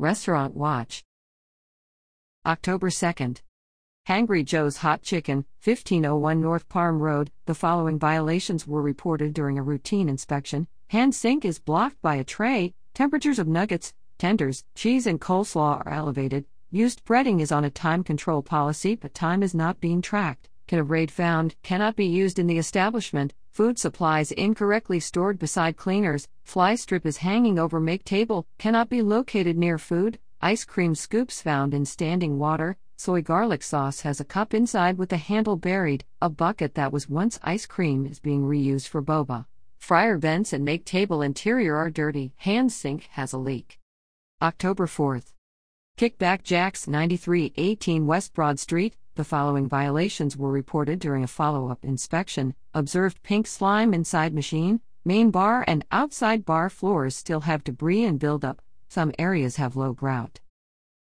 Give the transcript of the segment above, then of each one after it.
Restaurant Watch. October 2nd. Hangry Joe's Hot Chicken, 1501 North Parham Road. The following violations were reported during a routine inspection. Hand sink is blocked by a tray. Temperatures of nuggets, tenders, cheese, and coleslaw are elevated. Used breading is on a time control policy, but time is not being tracked. Can of Raid found cannot be used in the establishment. Food supplies incorrectly stored beside cleaners. Fly strip is hanging over make table, cannot be located near food. Ice cream scoops found in standing water. Soy garlic sauce has a cup inside with the handle buried. A bucket that was once ice cream is being reused for boba. Fryer vents and make table interior are dirty. Hand sink has a leak. October 4th. Kickback Jacks 9318 West Broad Street. The following violations were reported during a follow up inspection. Observed pink slime inside machine. Main bar and outside bar floors still have debris and buildup. Some areas have low grout.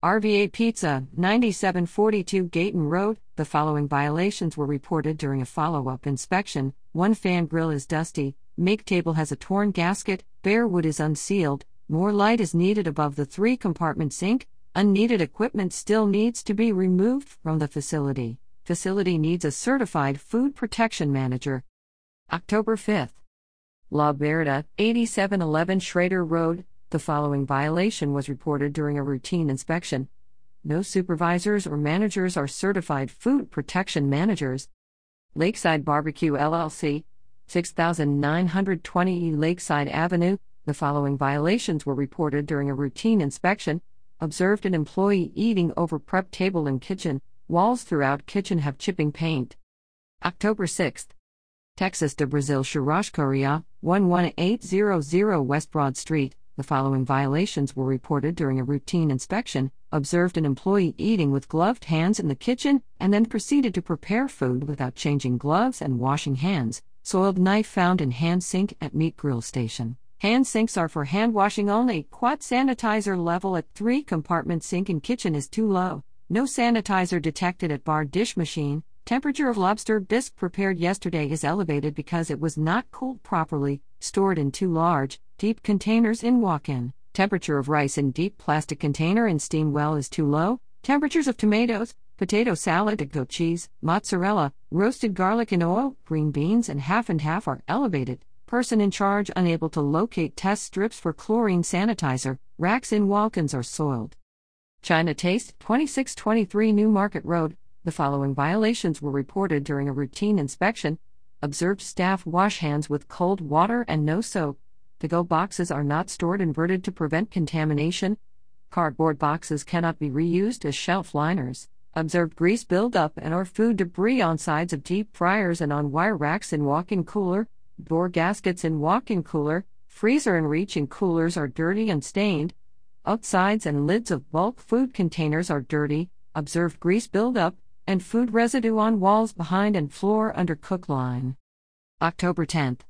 RVA Pizza, 9742 Gayton Road. The following violations were reported during a follow up inspection. One fan grill is dusty, make table has a torn gasket, bare wood is unsealed, more light is needed above the three compartment sink, unneeded equipment still needs to be removed from the facility. Facility needs a certified food protection manager. October 5th. La Berta, 8711 Schrader Road. The following violation was reported during a routine inspection. No supervisors or managers are certified food protection managers. Lakeside Barbecue LLC, 6920 Lakeside Avenue. The following violations were reported during a routine inspection. Observed an employee eating over prep table in kitchen. Walls throughout kitchen have chipping paint. October 6th. Texas de Brazil Churrascaria, 11800 West Broad Street. The following violations were reported during a routine inspection. Observed an employee eating with gloved hands in the kitchen and then proceeded to prepare food without changing gloves and washing hands. Soiled knife found in hand sink at meat grill station. Hand sinks are for hand washing only. Quat sanitizer level at 3 compartment sink in kitchen is too low. No sanitizer detected at bar dish machine. Temperature of lobster bisque prepared yesterday is elevated because it was not cooled properly, stored in too large, deep containers in walk in. Temperature of rice in deep plastic container in steam well is too low. Temperatures of tomatoes, potato salad, goat cheese, mozzarella, roasted garlic in oil, green beans, and half and half are elevated. Person in charge unable to locate test strips for chlorine sanitizer. Racks in walk-ins are soiled. China Taste, 2623 New Market Road, the following violations were reported during a routine inspection. Observed staff wash hands with cold water and no soap. To go boxes are not stored inverted to prevent contamination. Cardboard boxes cannot be reused as shelf liners. Observed grease buildup and or food debris on sides of deep fryers and on wire racks in walk in cooler. Door gaskets in walk in cooler. Freezer and reach in coolers are dirty and stained. Outsides and lids of bulk food containers are dirty. Observed grease buildup and food residue on walls behind and floor under cook line. October 10th.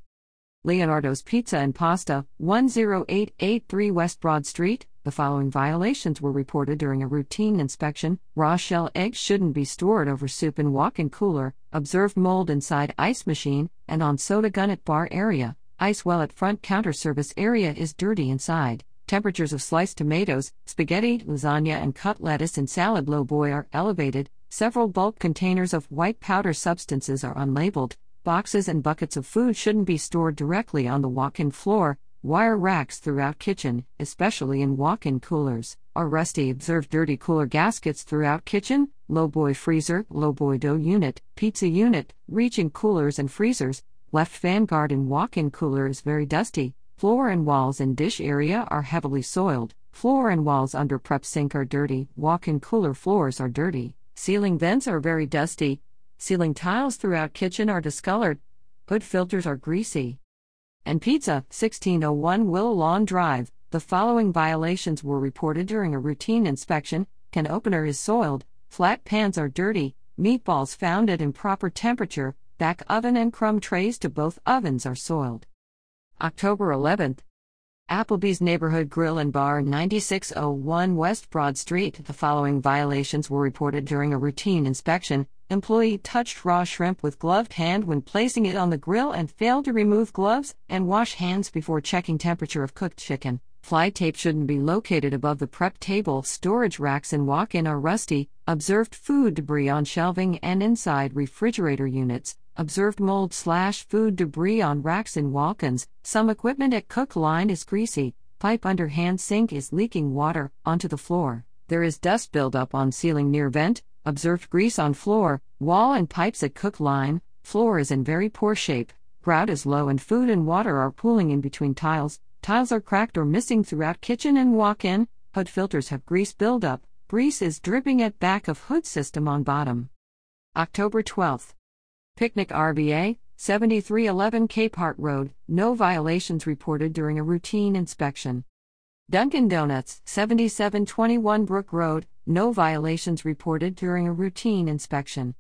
Leonardo's Pizza and Pasta, 10883 West Broad Street. The following violations were reported during a routine inspection. Raw shell eggs shouldn't be stored over soup in walk in cooler. Observed mold inside ice machine and on soda gun at bar area. Ice well at front counter service area is dirty inside. Temperatures of sliced tomatoes, spaghetti, lasagna, and cut lettuce in salad low boy are elevated. Several bulk containers of white powder substances are unlabeled. Boxes and buckets of food shouldn't be stored directly on the walk in floor. Wire racks throughout kitchen, especially in walk in coolers, are rusty. Observe dirty cooler gaskets throughout kitchen, low boy freezer, low boy dough unit, pizza unit, reach in coolers and freezers. Left fan guard in walk in cooler is very dusty. Floor and walls in dish area are heavily soiled. Floor and walls under prep sink are dirty. Walk in cooler floors are dirty. Ceiling vents are very dusty. Ceiling tiles throughout kitchen are discolored. Hood filters are greasy. And pizza, 1601 Willow Lawn Drive. The following violations were reported during a routine inspection can opener is soiled, flat pans are dirty, meatballs found at improper temperature, back oven and crumb trays to both ovens are soiled. October 11th. Applebee's Neighborhood Grill and Bar, 9601 West Broad Street. The following violations were reported during a routine inspection. Employee touched raw shrimp with gloved hand when placing it on the grill and failed to remove gloves and wash hands before checking temperature of cooked chicken. Fly tape shouldn't be located above the prep table. Storage racks in walk in are rusty. Observed food debris on shelving and inside refrigerator units. Observed mold slash food debris on racks in walk ins. Some equipment at cook line is greasy. Pipe under hand sink is leaking water onto the floor. There is dust buildup on ceiling near vent. Observed grease on floor, wall, and pipes at cook line. Floor is in very poor shape. Grout is low and food and water are pooling in between tiles. Tiles are cracked or missing throughout kitchen and walk in. Hood filters have grease buildup. Grease is dripping at back of hood system on bottom. October 12th. Picnic RVA, 7311 Capehart Road, no violations reported during a routine inspection. Dunkin' Donuts, 7721 Brook Road, no violations reported during a routine inspection.